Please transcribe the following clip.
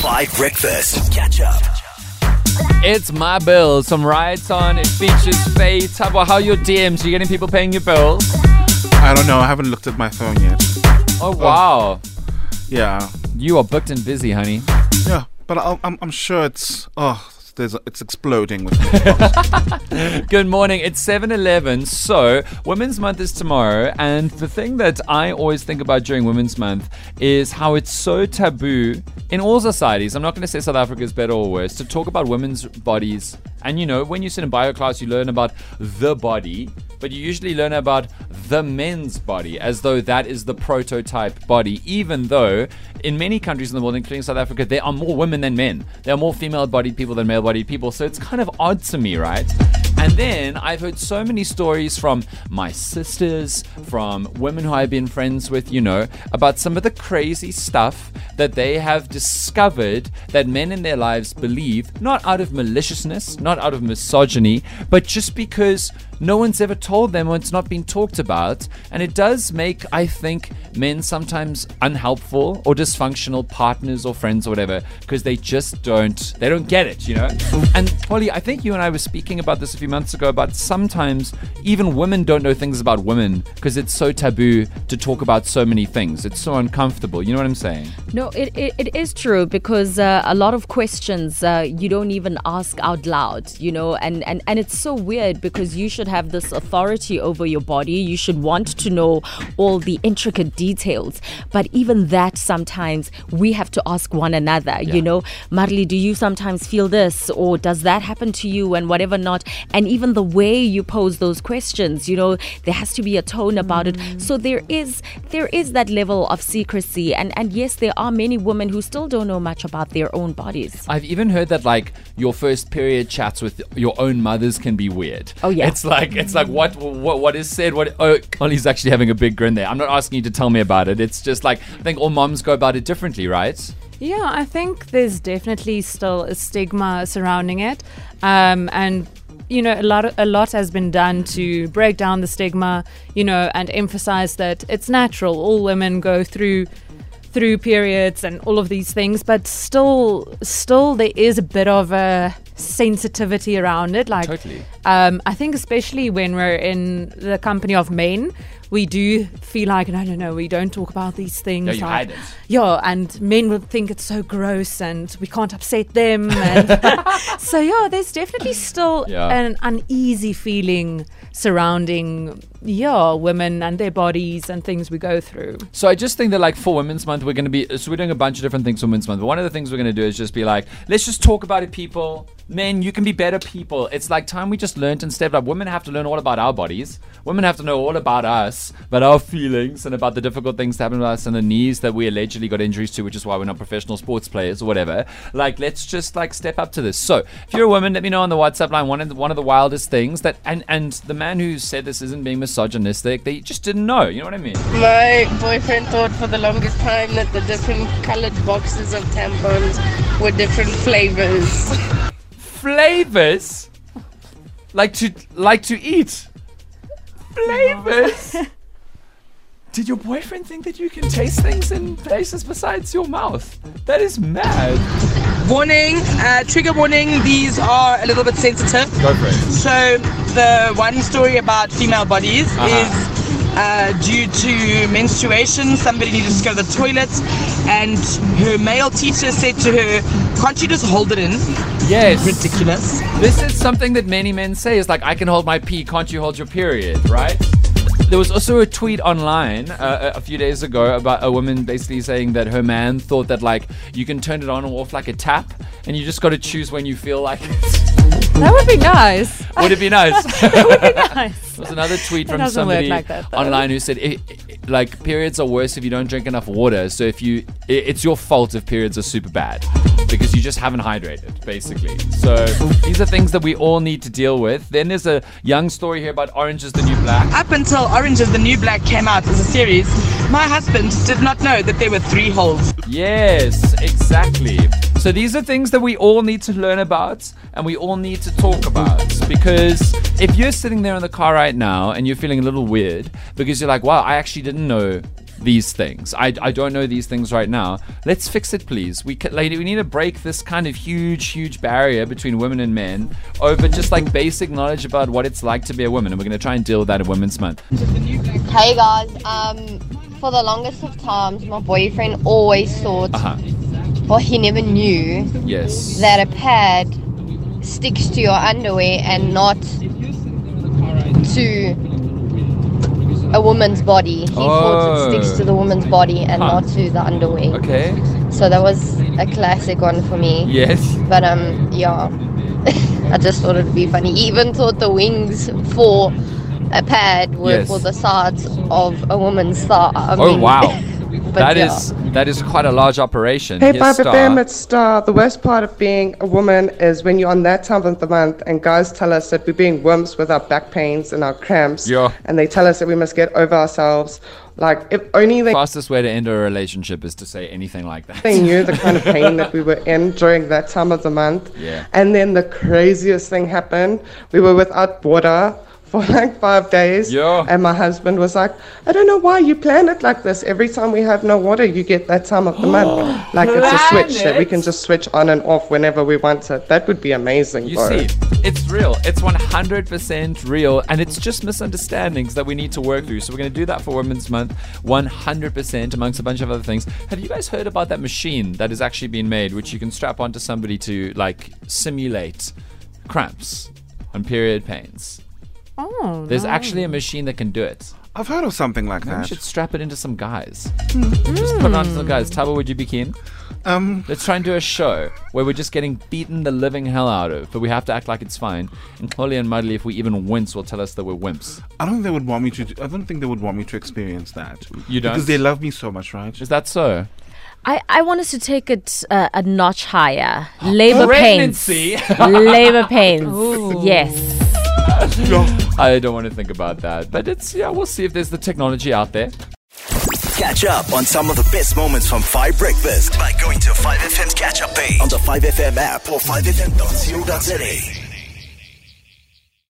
5 Breakfast. Catch up. It's my bill. Some rides on. It features Faith. How about how your DMs? You getting people paying your bills? I don't know. I haven't looked at my phone yet. Oh, oh. wow, Yeah, you are booked and busy, honey. yeah, but I'll, I'm I'm sure it's oh there's it's exploding with. Good morning. It's 7-Eleven. So, Women's Month is tomorrow, and the thing that I always think about during Women's Month is how it's so taboo in all societies. I'm not going to say South Africa is better or worse to talk about women's bodies. And you know, when you sit in bio class, you learn about the body, but you usually learn about the men's body as though that is the prototype body, even though in many countries in the world, including South Africa, there are more women than men. There are more female bodied people than male bodied people. So it's kind of odd to me, right? And then I've heard so many stories from my sisters, from women who I've been friends with, you know, about some of the crazy stuff that they have discovered that men in their lives believe, not out of maliciousness, not out of misogyny, but just because no one's ever told them or it's not been talked about. And it does make, I think, men sometimes unhelpful or dysfunctional partners or friends or whatever because they just don't, they don't get it, you know? And Polly, I think you and I were speaking about this a few months ago about sometimes even women don't know things about women because it's so taboo to talk about so many things. It's so uncomfortable. You know what I'm saying? No, it, it, it is true because uh, a lot of questions uh, you don't even ask out loud, you know, and, and, and it's so weird because you should have this authority over your body. You should want to know all the intricate details. But even that, sometimes we have to ask one another, Yeah. you know, Marley, do you sometimes feel this or does that happen to you and whatever not? And even the way you pose those questions, you know, there has to be a tone about it. So there is there is that level of secrecy and and yes, there are many women who still don't know much about their own bodies. I've even heard that like your first period chats with your own mothers can be weird. Oh, yeah. It's like it's like what what what is said. What oh, Ollie's actually having a big grin there. I'm not asking you to tell me about it. It's just like I think all moms go about it differently, right? Yeah, I think there's definitely still a stigma surrounding it, um, and you know a lot a lot has been done to break down the stigma, you know, and emphasize that it's natural. All women go through through periods and all of these things, but still still there is a bit of a sensitivity around it. Like Totally. um, I think especially when we're in the company of men, we do feel like no, no, no, we don't talk about these things. Yeah, you like, hide it. Yeah, and men will think it's so gross, and we can't upset them. And so yeah, there's definitely still Yeah. an uneasy feeling surrounding yeah women and their bodies and things we go through. So I just think that like for Women's Month, we're going to be so we're doing a bunch of different things for Women's Month. But one of the things we're going to do is just be like, let's just talk about it, people. Men, you can be better people. It's like time we just learned and stepped up. Women have to learn all about our bodies. Women have to know all about us, about our feelings, and about the difficult things that happen to us and the knees that we allegedly got injuries to, which is why we're not professional sports players or whatever. Like, let's just like step up to this. So, if you're a woman, let me know on the WhatsApp line. One of the, one of the wildest things that, and and the man who said this isn't being misogynistic. They just didn't know. You know what I mean? My boyfriend thought for the longest time that the different colored boxes of tampons were different flavors. flavors like to like to eat flavors did your boyfriend think that you can taste things in places besides your mouth that is mad warning, uh, trigger warning, these are a little bit sensitive. go for it So, the one story about female bodies Uh-huh. is uh, due to menstruation, somebody needed to go to the toilet, and her male teacher said to her, Can't you just hold it in? yes Ridiculous. this is something that many men say is like i can hold my pee can't you hold your period right there was also a tweet online uh, a few days ago about a woman basically saying that her man thought that like you can turn it on or off like a tap and you just got to choose when you feel like it That would be nice. would it be nice it would be nice. There was another tweet from somebody like that, online who said, "I- I- like, periods are worse if you don't drink enough water. So if you, i- it's your fault if periods are super bad because you just haven't hydrated, basically. So these are things that we all need to deal with. Then there's a young story here about Orange is the New Black. Up until Orange is the New Black came out as a series, my husband did not know that there were three holes. Yes, exactly. So these are things that we all need to learn about and we all need to talk about because if you're sitting there in the car right now and you're feeling a little weird because you're like, wow, I actually didn't know these things. I, I don't know these things right now. Let's fix it, please. We lady, we need to break this kind of huge, huge barrier between women and men over just like basic knowledge about what it's like to be a woman. And we're going to try and deal with that in Women's Month. Hey guys, um, for the longest of times, my boyfriend always thought, Uh well, he never knew Yes. that a pad sticks to your underwear and not to a woman's body. He thought it sticks Oh. to the woman's body and Huh. not to the underwear. Okay. So that was a classic one for me. Yes. But um, yeah, I just thought it'd be funny. Even thought the wings for a pad were Yes. for the sides of a woman's thigh. I Oh mean, wow. but That yeah. is that is quite a large operation. Hey, Here's Barbara. Bam, it's Star. The worst part of being a woman is when you're on that time of the month and guys tell us that we're being wimps with our back pains and our cramps. Yeah. And they tell us that we must get over ourselves. Like, if only they, Fastest way to end a relationship is to say anything like that. they knew the kind of pain that we were in during that time of the month. Yeah. And then the craziest thing happened. We were without water for like five days. Yeah. And my husband was like, I don't know why you plan it like this. Every time we have no water, you get that time of the month. Like it's a switch that we can just switch on and off whenever we want it. That would be amazing. You bro. see, it's real. It's 100% real, and it's just misunderstandings that we need to work through. So we're going to do that for Women's Month, 100% amongst a bunch of other things. Have you guys heard about that machine that has actually been made, which you can strap onto somebody to like simulate cramps and period pains? Oh, There's actually a machine that can do it. I've heard of something like Maybe we should strap it into some guys. Just put it onto some guys. Taba, would you be keen? Um, Let's try and do a show where we're just getting beaten the living hell out of, but we have to act like it's fine. And Chloe and Mudley, if we even wince, will tell us that we're wimps. I don't think they would want me to. I don't think they would want me to experience that. You don't? because they love me so much, right? Is that so? I, I want us to take it uh, a notch higher. Labor pains. Labor pains. Yes. I don't want to think about that, but it's yeah. We'll see if there's the technology out there. Catch up on some of the best moments from 5 Breakfast by going to 5FM's catch up page on the 5FM app or 5FM.co.za.